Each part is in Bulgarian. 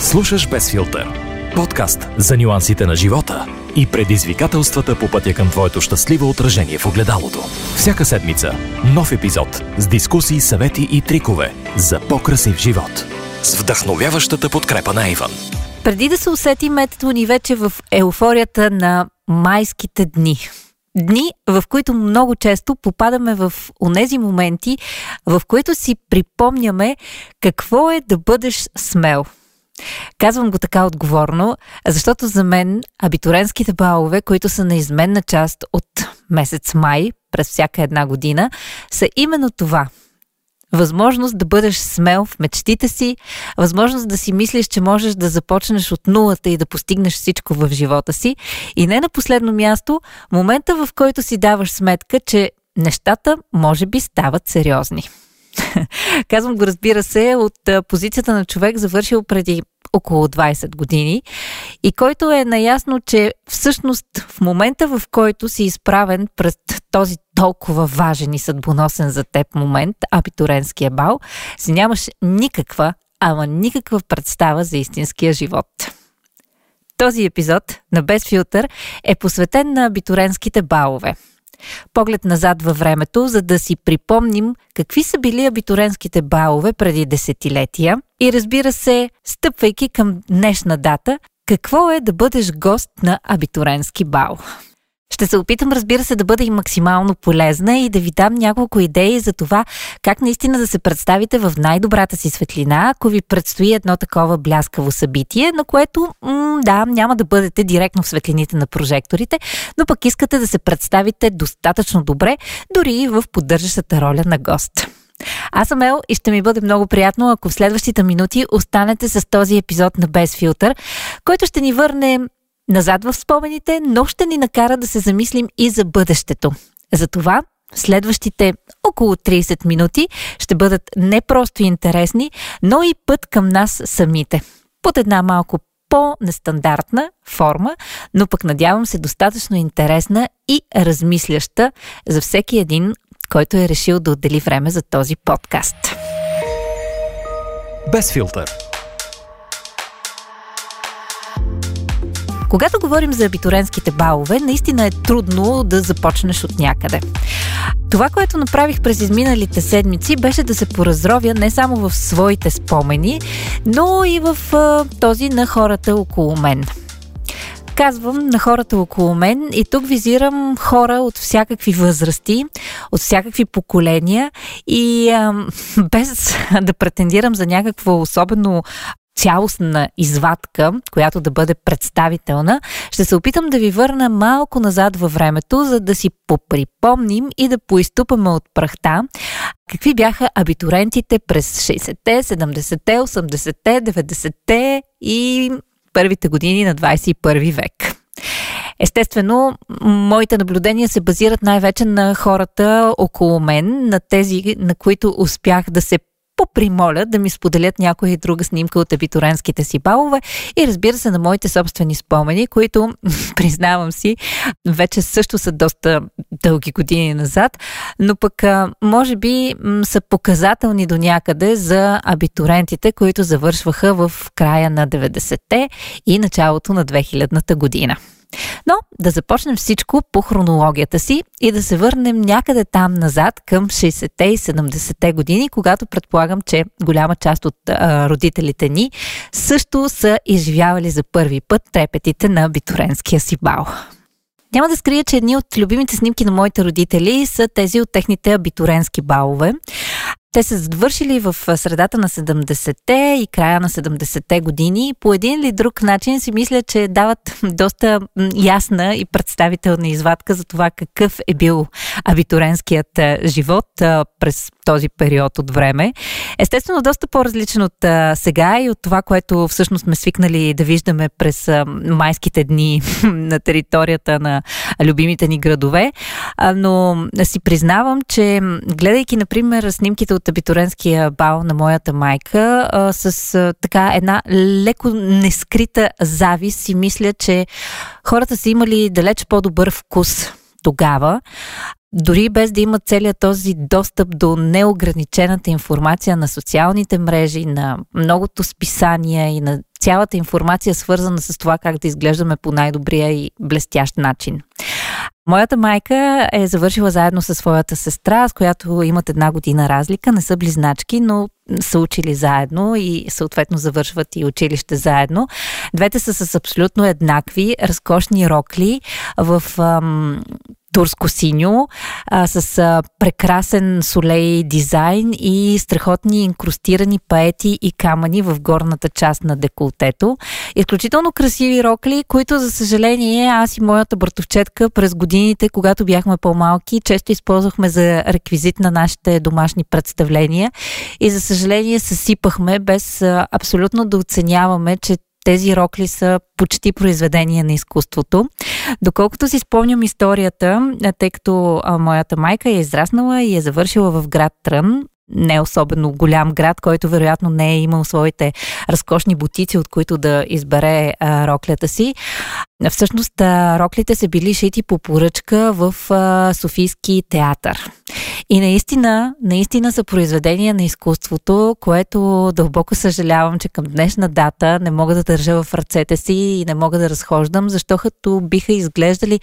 Слушаш без филтър. Подкаст за нюансите на живота и предизвикателствата по пътя към твоето щастливо отражение в огледалото. Всяка седмица нов епизод с дискусии, съвети и трикове за по-красив живот. С вдъхновяващата подкрепа на Иван. Преди да се усетим, ето ни вече в еуфорията на майските дни. Дни, в които много често попадаме в онези моменти, в които си припомняме какво е да бъдеш смел – Казвам го така отговорно, защото за мен абитуренските балове, които са неизменна част от месец май през всяка една година, са именно това. Възможност да бъдеш смел в мечтите си, възможност да си мислиш, че можеш да започнеш от нулата и да постигнеш всичко в живота си. И не на последно място, момента в който си даваш сметка, че нещата може би стават сериозни. Казвам го, разбира се, от позицията на човек, завършил преди около 20 години. И който е наясно, че всъщност в момента, в който си изправен пред този толкова важен и съдбоносен за теб момент, абитуренския бал, си нямаш никаква, ама никаква представа за истинския живот. Този епизод на Без филтър е посветен на абитуренските балове – Поглед назад във времето, за да си припомним какви са били абитуренските балове преди десетилетия и разбира се, стъпвайки към днешна дата, какво е да бъдеш гост на абитуренски бал. Ще се опитам, разбира се, да бъда и максимално полезна и да ви дам няколко идеи за това как наистина да се представите в най-добрата си светлина, ако ви предстои едно такова бляскаво събитие, на което, м- да, няма да бъдете директно в светлините на прожекторите, но пък искате да се представите достатъчно добре, дори и в поддържащата роля на гост. Аз съм Ел и ще ми бъде много приятно, ако в следващите минути останете с този епизод на Без филтър, който ще ни върне назад в спомените, но ще ни накара да се замислим и за бъдещето. Затова следващите около 30 минути ще бъдат не просто интересни, но и път към нас самите. Под една малко по-нестандартна форма, но пък надявам се достатъчно интересна и размисляща за всеки един, който е решил да отдели време за този подкаст. Без филтър Когато говорим за абитуренските балове, наистина е трудно да започнеш от някъде. Това, което направих през изминалите седмици, беше да се поразровя не само в своите спомени, но и в този на хората около мен казвам на хората около мен и тук визирам хора от всякакви възрасти, от всякакви поколения и а, без да претендирам за някакво особено цялостна извадка, която да бъде представителна, ще се опитам да ви върна малко назад във времето, за да си поприпомним и да поизтупаме от прахта какви бяха абитурентите през 60-те, 70-те, 80-те, 90-те и първите години на 21 век. Естествено, моите наблюдения се базират най-вече на хората около мен, на тези, на които успях да се попримоля да ми споделят някоя и друга снимка от абитуренските си балове и разбира се на моите собствени спомени, които, признавам си, вече също са доста дълги години назад, но пък може би са показателни до някъде за абитурентите, които завършваха в края на 90-те и началото на 2000-та година. Но да започнем всичко по хронологията си и да се върнем някъде там назад към 60-те и 70-те години, когато предполагам, че голяма част от а, родителите ни също са изживявали за първи път трепетите на битуренския си бал. Няма да скрия, че едни от любимите снимки на моите родители са тези от техните абитуренски балове. Те са завършили в средата на 70-те и края на 70-те години. По един или друг начин си мисля, че дават доста ясна и представителна извадка за това какъв е бил абитуренският живот през този период от време. Естествено, доста по-различен от сега и от това, което всъщност сме свикнали да виждаме през майските дни на територията на любимите ни градове. но си признавам, че гледайки, например, снимките от абитуренския бал на моята майка а, с а, така една леко нескрита завис си мисля, че хората са имали далеч по-добър вкус тогава дори без да имат целият този достъп до неограничената информация на социалните мрежи, на многото списания и на цялата информация свързана с това как да изглеждаме по най-добрия и блестящ начин. Моята майка е завършила заедно със своята сестра, с която имат една година разлика. Не са близначки, но са учили заедно и съответно завършват и училище заедно. Двете са с абсолютно еднакви, разкошни рокли в ам, турско синьо, а, с а, прекрасен солей дизайн и страхотни инкрустирани паети и камъни в горната част на деколтето. Изключително красиви рокли, които за съжаление аз и моята братовчетка през годините, когато бяхме по-малки, често използвахме за реквизит на нашите домашни представления и за съжаление съсипахме без а, абсолютно да оценяваме, че тези рокли са почти произведения на изкуството. Доколкото си спомням историята, тъй като моята майка е израснала и е завършила в град Трън, не особено голям град, който вероятно не е имал своите разкошни бутици, от които да избере а, роклята си. Всъщност, а, роклите са били шити по поръчка в а, Софийски театър. И наистина, наистина са произведения на изкуството, което дълбоко съжалявам, че към днешна дата не мога да държа в ръцете си и не мога да разхождам, защото биха изглеждали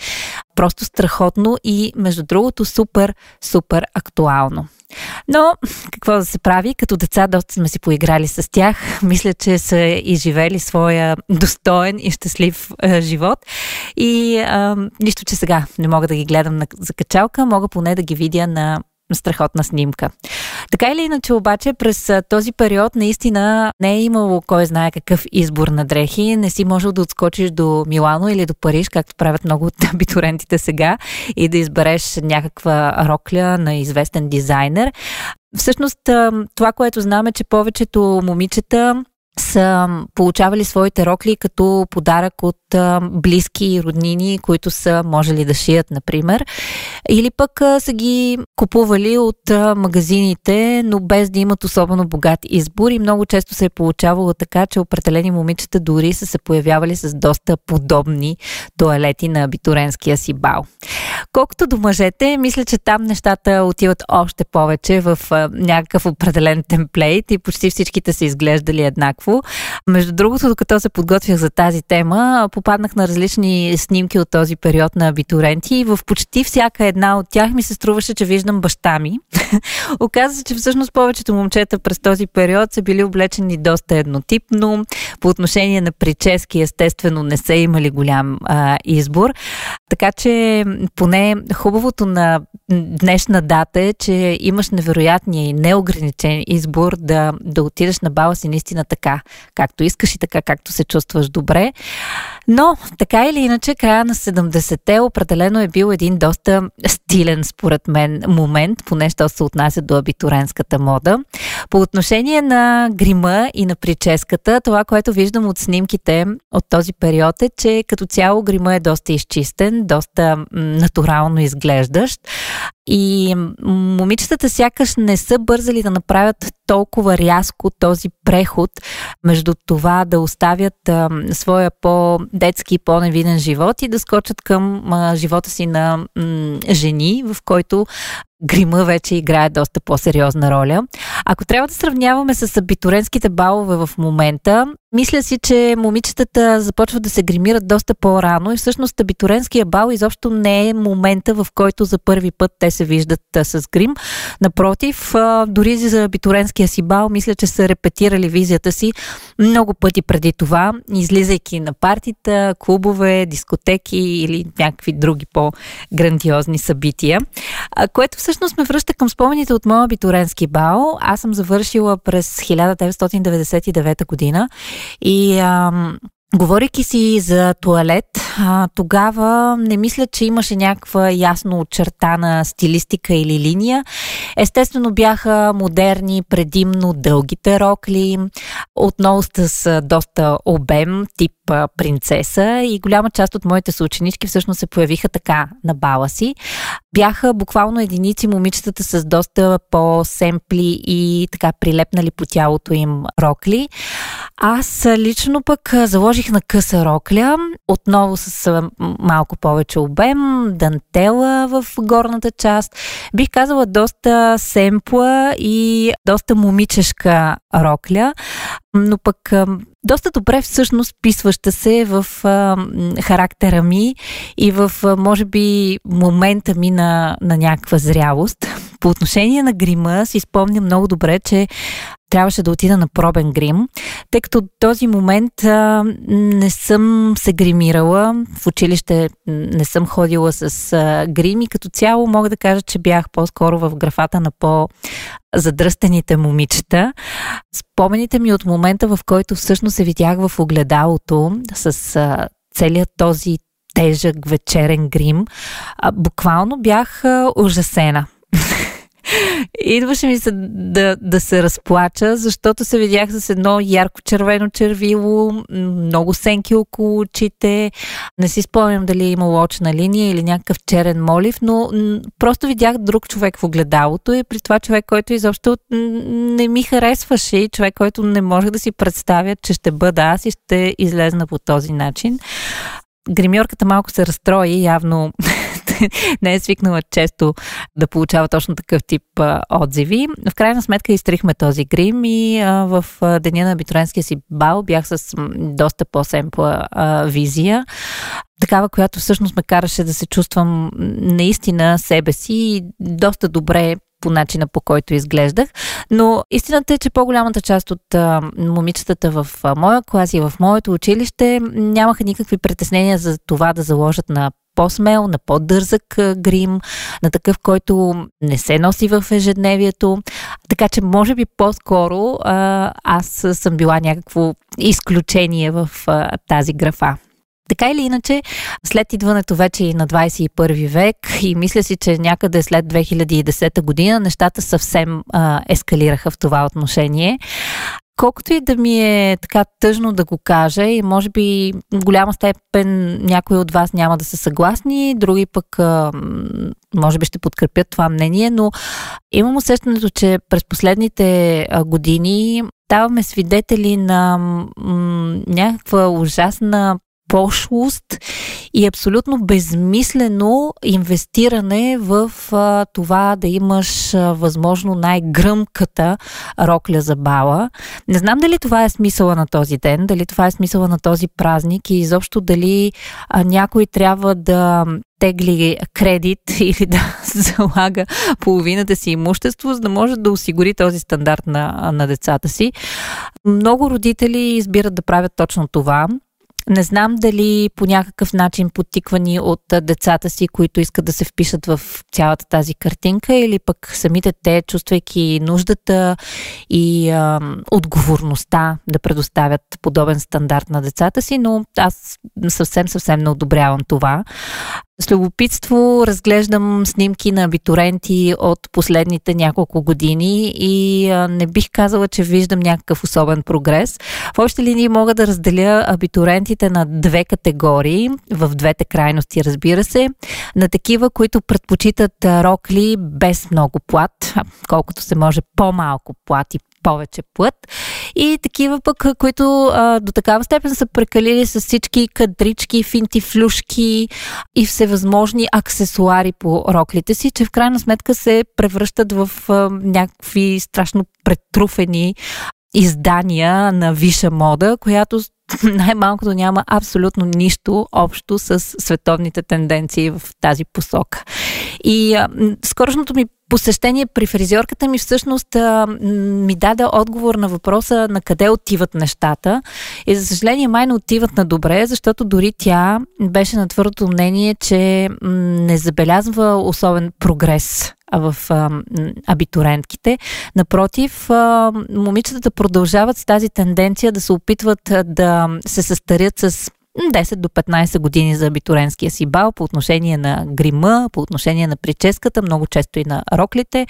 просто страхотно и, между другото, супер, супер актуално. Но какво да се прави? Като деца доста сме си поиграли с тях. Мисля, че са изживели своя достоен и щастлив е, живот. И е, нищо, че сега не мога да ги гледам на закачалка, мога поне да ги видя на страхотна снимка. Така или иначе обаче през този период наистина не е имало кой знае какъв избор на дрехи. Не си можел да отскочиш до Милано или до Париж, както правят много от абитурентите сега, и да избереш някаква рокля на известен дизайнер. Всъщност това, което знаме, че повечето момичета са получавали своите рокли като подарък от близки роднини, които са можели да шият, например. Или пък са ги купували от магазините, но без да имат особено богат избор. И много често се е получавало така, че определени момичета дори са се появявали с доста подобни туалети на абитуренския си бал. Колкото до мъжете, мисля, че там нещата отиват още повече в някакъв определен темплейт и почти всичките са изглеждали еднакво. Между другото, докато се подготвях за тази тема, попаднах на различни снимки от този период на абитуренти и в почти всяка една от тях ми се струваше, че виждам баща ми. Оказва се, че всъщност повечето момчета през този период са били облечени доста еднотипно. По отношение на прически, естествено, не са имали голям а, избор. Така че поне хубавото на днешна дата е, че имаш невероятния и неограничен избор да, да отидеш на бала си наистина така, както искаш и така, както се чувстваш добре. Но, така или иначе, края на 70-те определено е бил един доста стилен, според мен, момент, поне що се отнася до абитуренската мода. По отношение на грима и на прическата, това, което виждам от снимките от този период е, че като цяло грима е доста изчистен, доста натурално изглеждащ. И момичетата сякаш не са бързали да направят толкова рязко този преход между това да оставят а, своя по-детски, по-невиден живот и да скочат към а, живота си на м, жени, в който грима вече играе доста по-сериозна роля. Ако трябва да сравняваме с абитуренските балове в момента, мисля си, че момичетата започват да се гримират доста по-рано и всъщност абитуренския бал изобщо не е момента, в който за първи път те се виждат с грим. Напротив, дори за абитуренския си бал, мисля, че са репетирали визията си много пъти преди това, излизайки на партита, клубове, дискотеки или някакви други по-грандиозни събития, което всъщност ме връща към спомените от моя абитуренски бал. Аз съм завършила през 1999 година и ам, Говорейки си за туалет, а, тогава не мисля, че имаше някаква ясно очертана стилистика или линия. Естествено бяха модерни, предимно дългите рокли, отново с доста обем, тип принцеса и голяма част от моите съученички всъщност се появиха така на бала си. Бяха буквално единици момичетата с доста по-семпли и така прилепнали по тялото им рокли. Аз лично пък заложих на къса рокля, отново с с малко повече обем, дантела в горната част. Бих казала доста семпла и доста момичешка рокля, но пък доста добре всъщност писваща се в а, характера ми и в, а, може би, момента ми на, на някаква зрялост. По отношение на грима си спомня много добре, че трябваше да отида на пробен грим, тъй като в този момент а, не съм се гримирала, в училище не съм ходила с а, грим и като цяло мога да кажа, че бях по-скоро в графата на по-задръстените момичета. Спомените ми от момента, в който всъщност се видях в огледалото с а, целият този тежък вечерен грим, а, буквално бях а, ужасена. Идваше ми се да, да се разплача, защото се видях с едно ярко червено червило, много сенки около очите. Не си спомням дали е имало очна линия или някакъв черен молив, но просто видях друг човек в огледалото и при това човек, който изобщо не ми харесваше човек, който не може да си представя, че ще бъда аз и ще излезна по този начин. Гримьорката малко се разстрои, явно не е свикнала често да получава точно такъв тип а, отзиви. В крайна сметка изтрихме този грим и а, в а, деня на абитуренския си бал бях с доста по-семпла а, визия такава, която всъщност ме караше да се чувствам наистина себе си и доста добре по начина по който изглеждах. Но истината е, че по-голямата част от а, момичетата в а, моя клас и в моето училище нямаха никакви притеснения за това да заложат на по-смел, на по-дързък грим, на такъв, който не се носи в ежедневието. Така че, може би по-скоро аз съм била някакво изключение в тази графа. Така или иначе, след идването вече и на 21 век и мисля си, че някъде след 2010 година нещата съвсем а, ескалираха в това отношение. Колкото и да ми е така тъжно да го кажа и може би в голяма степен някои от вас няма да са съгласни, други пък може би ще подкрепят това мнение, но имам усещането, че през последните години ставаме свидетели на м- някаква ужасна пошлост и абсолютно безмислено инвестиране в а, това да имаш а, възможно най-гръмката рокля за бала. Не знам дали това е смисъла на този ден, дали това е смисъла на този празник и изобщо дали а, някой трябва да тегли кредит или да залага половината си имущество, за да може да осигури този стандарт на, на децата си. Много родители избират да правят точно това не знам дали по някакъв начин подтиквани от децата си, които искат да се впишат в цялата тази картинка, или пък самите те, чувствайки нуждата и а, отговорността да предоставят подобен стандарт на децата си, но аз съвсем, съвсем не одобрявам това. С любопитство разглеждам снимки на абитуренти от последните няколко години и не бих казала, че виждам някакъв особен прогрес. В общи линии мога да разделя абитурентите на две категории, в двете крайности, разбира се. На такива, които предпочитат рокли без много плат, колкото се може по-малко плат и повече плът. И такива пък, които а, до такава степен са прекалили с всички кадрички, финти, флюшки и всевъзможни аксесуари по роклите си, че в крайна сметка се превръщат в а, някакви страшно претруфени издания на виша мода, която най-малкото няма абсолютно нищо общо с световните тенденции в тази посока. И скорошното ми посещение при фризьорката ми всъщност а, ми даде отговор на въпроса на къде отиват нещата. И за съжаление май не отиват на добре, защото дори тя беше на твърдото мнение, че м, не забелязва особен прогрес в а, абитурентките. Напротив, а, момичетата продължават с тази тенденция да се опитват да се състарят с 10 до 15 години за абитуренския си бал по отношение на грима, по отношение на прическата, много често и на роклите.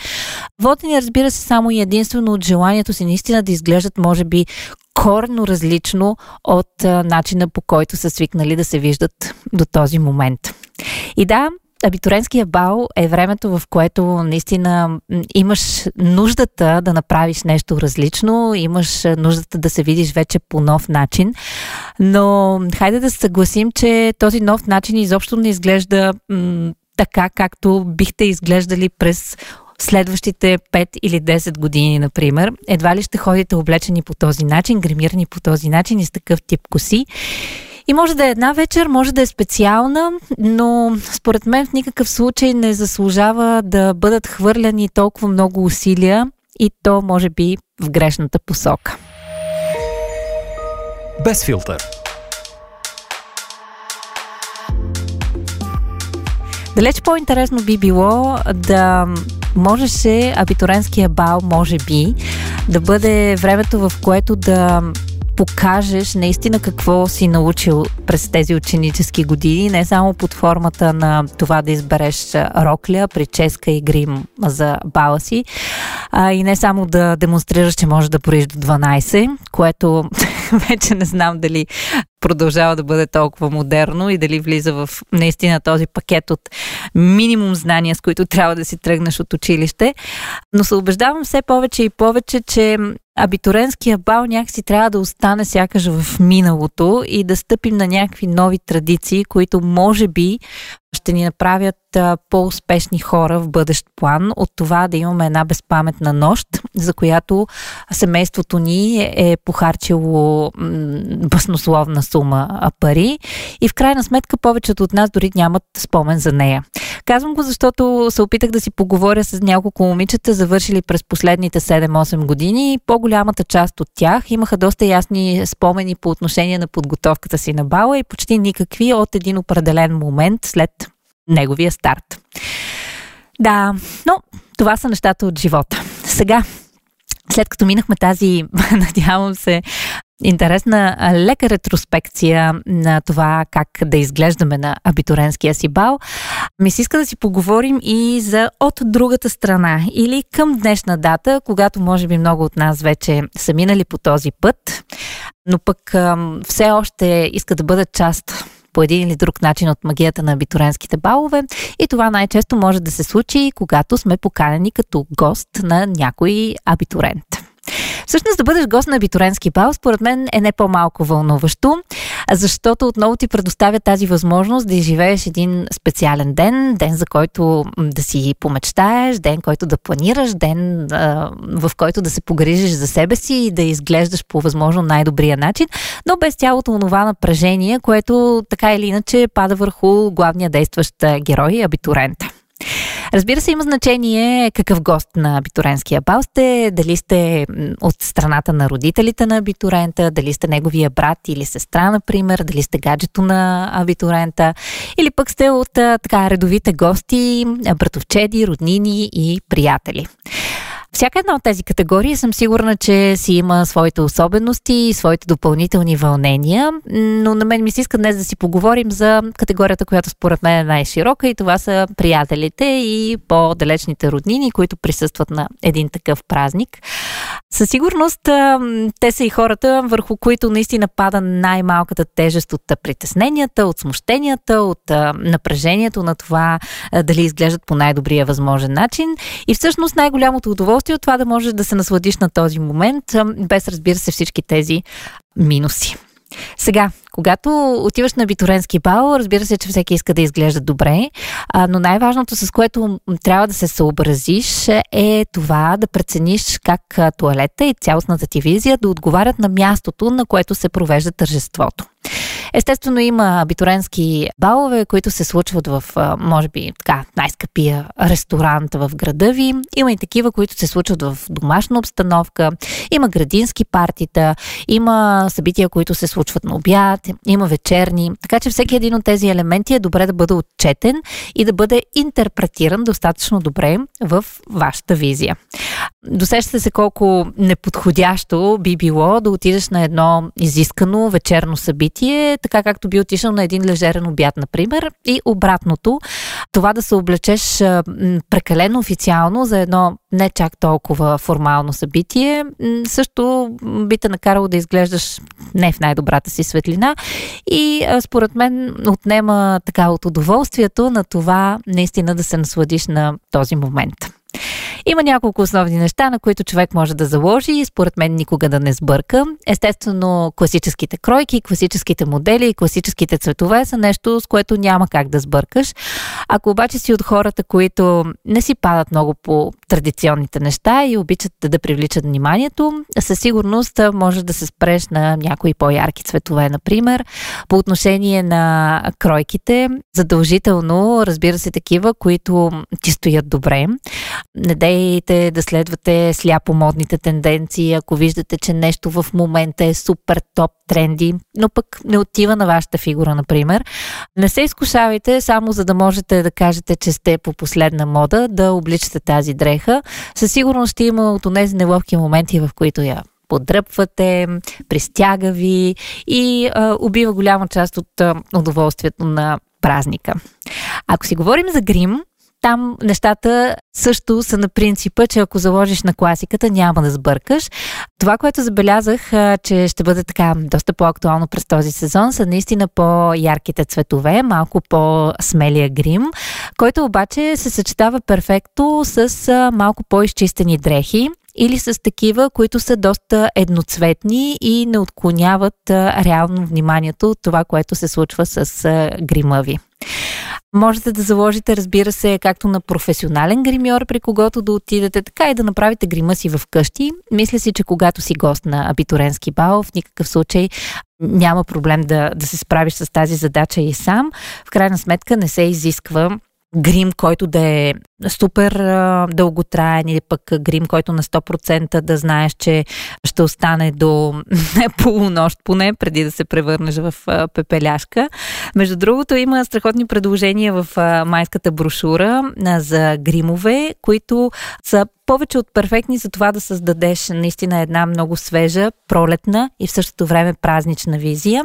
Водени, разбира се, само и единствено от желанието си наистина да изглеждат, може би, коренно различно от а, начина по който са свикнали да се виждат до този момент. И да, абитуренския бал е времето, в което наистина имаш нуждата да направиш нещо различно, имаш нуждата да се видиш вече по нов начин. Но хайде да се съгласим, че този нов начин изобщо не изглежда м- така, както бихте изглеждали през следващите 5 или 10 години, например. Едва ли ще ходите облечени по този начин, гримирани по този начин и с такъв тип коси. И може да е една вечер, може да е специална, но според мен в никакъв случай не заслужава да бъдат хвърляни толкова много усилия и то може би в грешната посока. Без филтър. Далеч по-интересно би било да можеше абитуренския бал, може би, да бъде времето, в което да покажеш наистина какво си научил през тези ученически години, не само под формата на това да избереш рокля, прическа и грим за бала си, а и не само да демонстрираш, че можеш да броиш до 12, което вече не знам дали продължава да бъде толкова модерно и дали влиза в наистина този пакет от минимум знания, с които трябва да си тръгнеш от училище. Но се убеждавам все повече и повече, че абитуренския бал някакси трябва да остане сякаш в миналото и да стъпим на някакви нови традиции, които може би ще ни направят по-успешни хора в бъдещ план от това да имаме една безпаметна нощ, за която семейството ни е похарчило баснословна сума пари и в крайна сметка повечето от нас дори нямат спомен за нея. Казвам го, защото се опитах да си поговоря с няколко момичета, завършили през последните 7-8 години. По-голямата част от тях имаха доста ясни спомени по отношение на подготовката си на бала и почти никакви от един определен момент след неговия старт. Да, но това са нещата от живота. Сега, след като минахме тази, надявам се, интересна лека ретроспекция на това как да изглеждаме на абитуренския си бал, ми се иска да си поговорим и за от другата страна или към днешна дата, когато може би много от нас вече са минали по този път, но пък все още искат да бъдат част по един или друг начин от магията на абитуренските балове. И това най-често може да се случи, когато сме поканени като гост на някой абитурент. Всъщност да бъдеш гост на абитуренски бал, според мен е не по-малко вълнуващо, защото отново ти предоставя тази възможност да изживееш един специален ден, ден за който да си помечтаеш, ден, който да планираш, ден в който да се погрижиш за себе си и да изглеждаш по възможно най-добрия начин, но без цялото това напрежение, което така или иначе пада върху главния действащ герой, абитурента. Разбира се, има значение какъв гост на абитуренския бал сте, дали сте от страната на родителите на абитурента, дали сте неговия брат или сестра, например, дали сте гаджето на абитурента, или пък сте от така редовите гости, братовчеди, роднини и приятели. Всяка една от тези категории съм сигурна, че си има своите особености и своите допълнителни вълнения, но на мен ми се иска днес да си поговорим за категорията, която според мен е най-широка и това са приятелите и по-далечните роднини, които присъстват на един такъв празник. Със сигурност те са и хората, върху които наистина пада най-малката тежест от притесненията, от смущенията, от напрежението на това дали изглеждат по най-добрия възможен начин. И всъщност най-голямото удоволствие от това да можеш да се насладиш на този момент, без разбира се всички тези минуси. Сега, когато отиваш на битуренски бал, разбира се, че всеки иска да изглежда добре, но най-важното, с което трябва да се съобразиш, е това да прецениш как туалета и цялостната ти визия да отговарят на мястото, на което се провежда тържеството. Естествено има абитуренски балове, които се случват в, може би, така, най-скъпия ресторант в града ви. Има и такива, които се случват в домашна обстановка. Има градински партита, има събития, които се случват на обяд, има вечерни. Така че всеки един от тези елементи е добре да бъде отчетен и да бъде интерпретиран достатъчно добре в вашата визия. Досещате се колко неподходящо би било да отидеш на едно изискано вечерно събитие, така както би отишъл на един лежерен обяд, например, и обратното. Това да се облечеш прекалено официално за едно не чак толкова формално събитие, също би те накарало да изглеждаш не в най-добрата си светлина и според мен отнема така от удоволствието на това наистина да се насладиш на този момент. Има няколко основни неща, на които човек може да заложи и според мен никога да не сбърка. Естествено, класическите кройки, класическите модели, класическите цветове са нещо, с което няма как да сбъркаш. Ако обаче си от хората, които не си падат много по традиционните неща и обичат да, да привличат вниманието, със сигурност може да се спреш на някои по-ярки цветове, например. По отношение на кройките, задължително, разбира се, такива, които ти стоят добре. Не дейте да следвате сляпо модните тенденции, ако виждате, че нещо в момента е супер топ тренди, но пък не отива на вашата фигура, например. Не се изкушавайте само за да можете да кажете, че сте по последна мода, да обличате тази дреха. Със сигурност ще има от тези неловки моменти, в които я подръпвате, пристяга ви и а, убива голяма част от а, удоволствието на празника. Ако си говорим за грим, там нещата също са на принципа, че ако заложиш на класиката, няма да сбъркаш. Това, което забелязах, че ще бъде така доста по-актуално през този сезон, са наистина по-ярките цветове, малко по-смелия грим, който обаче се съчетава перфектно с малко по-изчистени дрехи или с такива, които са доста едноцветни и не отклоняват реално вниманието от това, което се случва с грима ви. Можете да заложите, разбира се, както на професионален гримьор, при когото да отидете, така и да направите грима си в къщи. Мисля си, че когато си гост на абитуренски бал, в никакъв случай няма проблем да, да се справиш с тази задача и сам. В крайна сметка не се изисква грим, който да е супер дълготраен или пък грим, който на 100% да знаеш, че ще остане до полунощ поне, преди да се превърнеш в пепеляшка. Между другото, има страхотни предложения в майската брошура за гримове, които са повече от перфектни за това да създадеш наистина една много свежа, пролетна и в същото време празнична визия.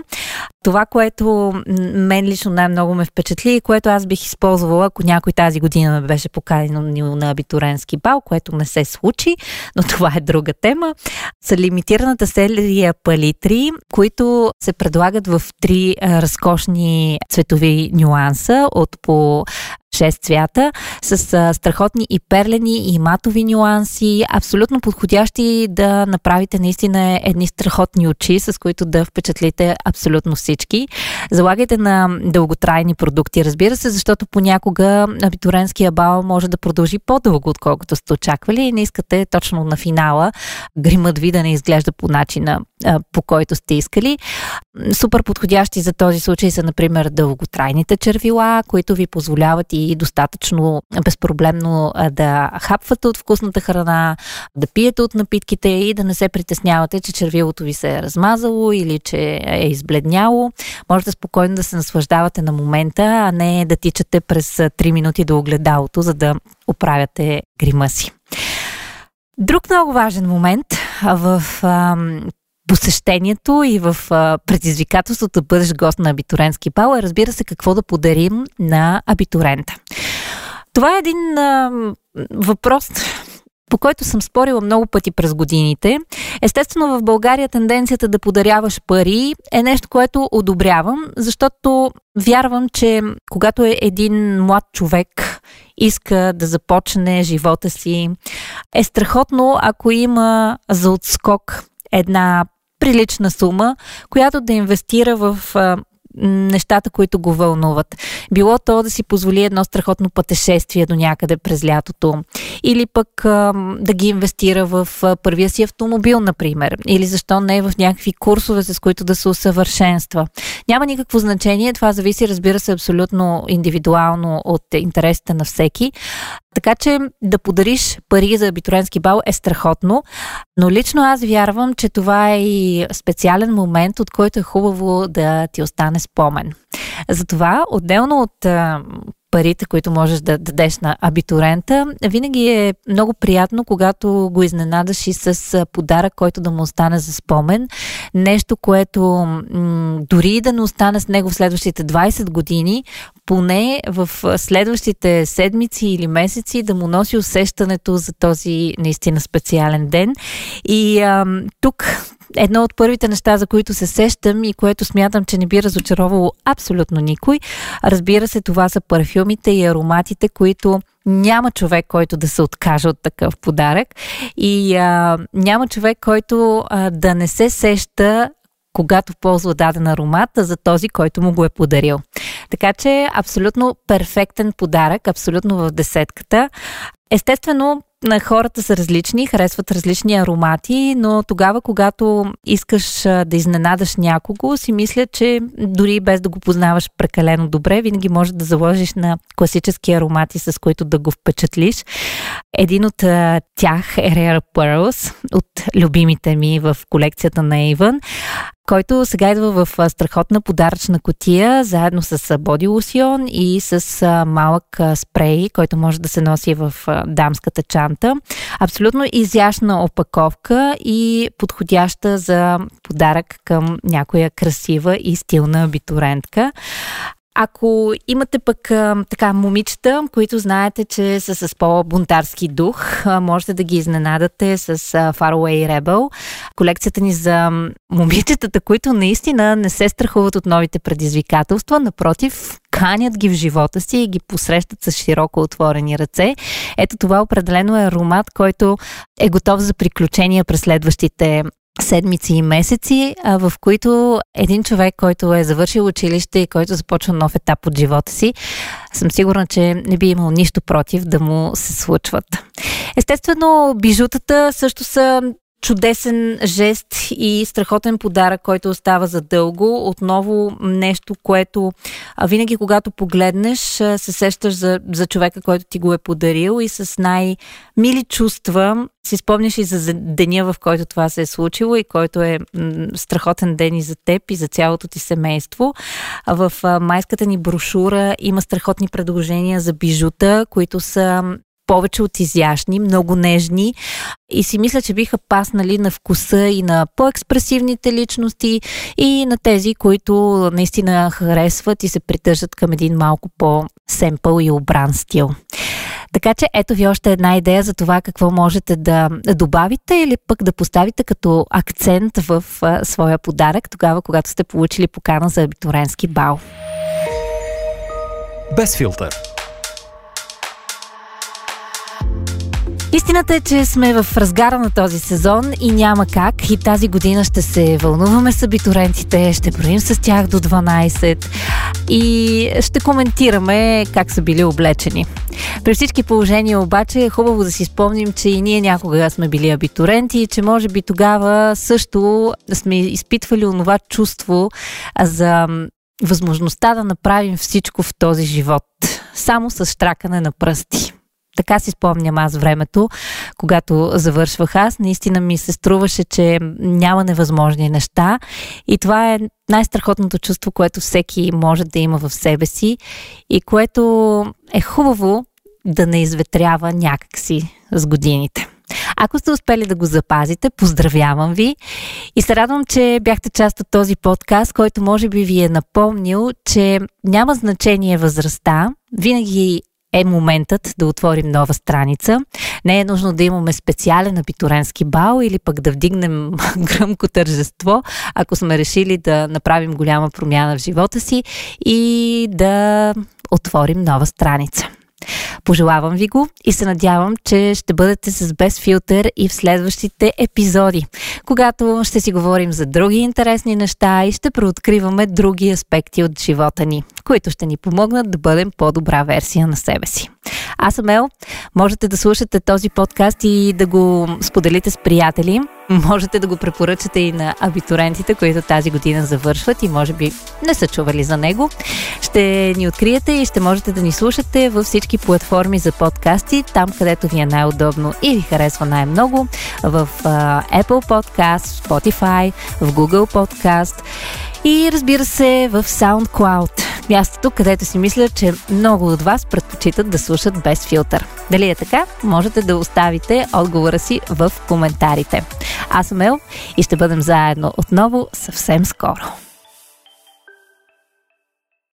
Това, което мен лично най-много ме впечатли и което аз бих използвала, ако някой тази година ме беше поканил на абитуренски бал, което не се случи, но това е друга тема, са лимитираната серия палитри, които се предлагат в три разкошни цветови нюанса от по 6 цвята, с а, страхотни и перлени и матови нюанси, абсолютно подходящи да направите наистина едни страхотни очи, с които да впечатлите абсолютно всички. Залагайте на дълготрайни продукти, разбира се, защото понякога абитуренския бал може да продължи по-дълго, отколкото сте очаквали и не искате точно на финала гримът ви да не изглежда по начина, по който сте искали. Супер подходящи за този случай са, например, дълготрайните червила, които ви позволяват и достатъчно безпроблемно да хапвате от вкусната храна, да пиете от напитките и да не се притеснявате, че червилото ви се е размазало или че е избледняло. Можете спокойно да се наслаждавате на момента, а не да тичате през 3 минути до огледалото, за да оправяте грима си. Друг много важен момент в посещението и в а, предизвикателството да бъдеш гост на абитуренски бал е, разбира се, какво да подарим на абитурента. Това е един а, въпрос, по който съм спорила много пъти през годините. Естествено, в България тенденцията да подаряваш пари е нещо, което одобрявам, защото вярвам, че когато е един млад човек иска да започне живота си, е страхотно, ако има за отскок една прилична сума, която да инвестира в нещата, които го вълнуват. Било то да си позволи едно страхотно пътешествие до някъде през лятото, или пък да ги инвестира в първия си автомобил, например, или защо не в някакви курсове, с които да се усъвършенства. Няма никакво значение, това зависи, разбира се, абсолютно индивидуално от интересите на всеки. Така че да подариш пари за абитуренски бал е страхотно, но лично аз вярвам, че това е и специален момент, от който е хубаво да ти остане спомен. Затова, отделно от парите, които можеш да дадеш на абитурента, винаги е много приятно, когато го изненадаш и с подарък, който да му остане за спомен. Нещо, което м- дори да не остане с него в следващите 20 години, поне в следващите седмици или месеци да му носи усещането за този наистина специален ден. И а, тук едно от първите неща, за които се сещам и което смятам, че не би разочаровало абсолютно никой. Разбира се, това са парфюмите и ароматите, които няма човек, който да се откаже от такъв подарък и а, няма човек, който а, да не се сеща когато ползва даден аромат за този, който му го е подарил. Така че абсолютно перфектен подарък, абсолютно в десетката. Естествено, на хората са различни, харесват различни аромати, но тогава, когато искаш да изненадаш някого, си мисля, че дори без да го познаваш прекалено добре, винаги можеш да заложиш на класически аромати, с които да го впечатлиш. Един от тях е Rare Pearls, от любимите ми в колекцията на Avon който сега идва в страхотна подаръчна котия, заедно с боди лосион и с малък спрей, който може да се носи в дамската чанта. Абсолютно изящна опаковка и подходяща за подарък към някоя красива и стилна абитурентка. Ако имате пък така момичета, които знаете, че са с по-бунтарски дух, можете да ги изненадате с а, Faraway Rebel. Колекцията ни за момичетата, които наистина не се страхуват от новите предизвикателства, напротив, канят ги в живота си и ги посрещат с широко отворени ръце. Ето това определено е аромат, който е готов за приключения през следващите седмици и месеци, а, в които един човек, който е завършил училище и който започва нов етап от живота си, съм сигурна, че не би имал нищо против да му се случват. Естествено, бижутата също са чудесен жест и страхотен подарък, който остава за дълго. Отново нещо, което винаги когато погледнеш, се сещаш за, за човека, който ти го е подарил и с най-мили чувства си спомняш и за деня, в който това се е случило и който е страхотен ден и за теб и за цялото ти семейство. В майската ни брошура има страхотни предложения за бижута, които са повече от изящни, много нежни и си мисля, че биха паснали на вкуса и на по-експресивните личности и на тези, които наистина харесват и се придържат към един малко по-семпъл и обран стил. Така че ето ви още една идея за това какво можете да добавите или пък да поставите като акцент в а, своя подарък, тогава когато сте получили покана за абитуренски бал. Без филтър Истината е, че сме в разгара на този сезон и няма как. И тази година ще се вълнуваме с абитурентите, ще броим с тях до 12 и ще коментираме как са били облечени. При всички положения обаче е хубаво да си спомним, че и ние някога сме били абитуренти и че може би тогава също сме изпитвали онова чувство за възможността да направим всичко в този живот. Само с штракане на пръсти. Така си спомням аз времето, когато завършвах аз. Наистина ми се струваше, че няма невъзможни неща. И това е най-страхотното чувство, което всеки може да има в себе си и което е хубаво да не изветрява някакси с годините. Ако сте успели да го запазите, поздравявам ви и се радвам, че бяхте част от този подкаст, който може би ви е напомнил, че няма значение възрастта, винаги е моментът да отворим нова страница. Не е нужно да имаме специален абитуренски бал или пък да вдигнем гръмко тържество, ако сме решили да направим голяма промяна в живота си и да отворим нова страница. Пожелавам ви го и се надявам, че ще бъдете с без филтър и в следващите епизоди, когато ще си говорим за други интересни неща и ще преоткриваме други аспекти от живота ни, които ще ни помогнат да бъдем по-добра версия на себе си. Аз съм Ел. Можете да слушате този подкаст и да го споделите с приятели. Можете да го препоръчате и на абитурентите, които тази година завършват и може би не са чували за него. Ще ни откриете и ще можете да ни слушате във всички платформи за подкасти, там където ви е най-удобно и ви харесва най-много, в uh, Apple Podcast, Spotify, в Google Podcast и разбира се в SoundCloud мястото, където си мисля, че много от вас предпочитат да слушат без филтър. Дали е така? Можете да оставите отговора си в коментарите. Аз съм Ел и ще бъдем заедно отново съвсем скоро.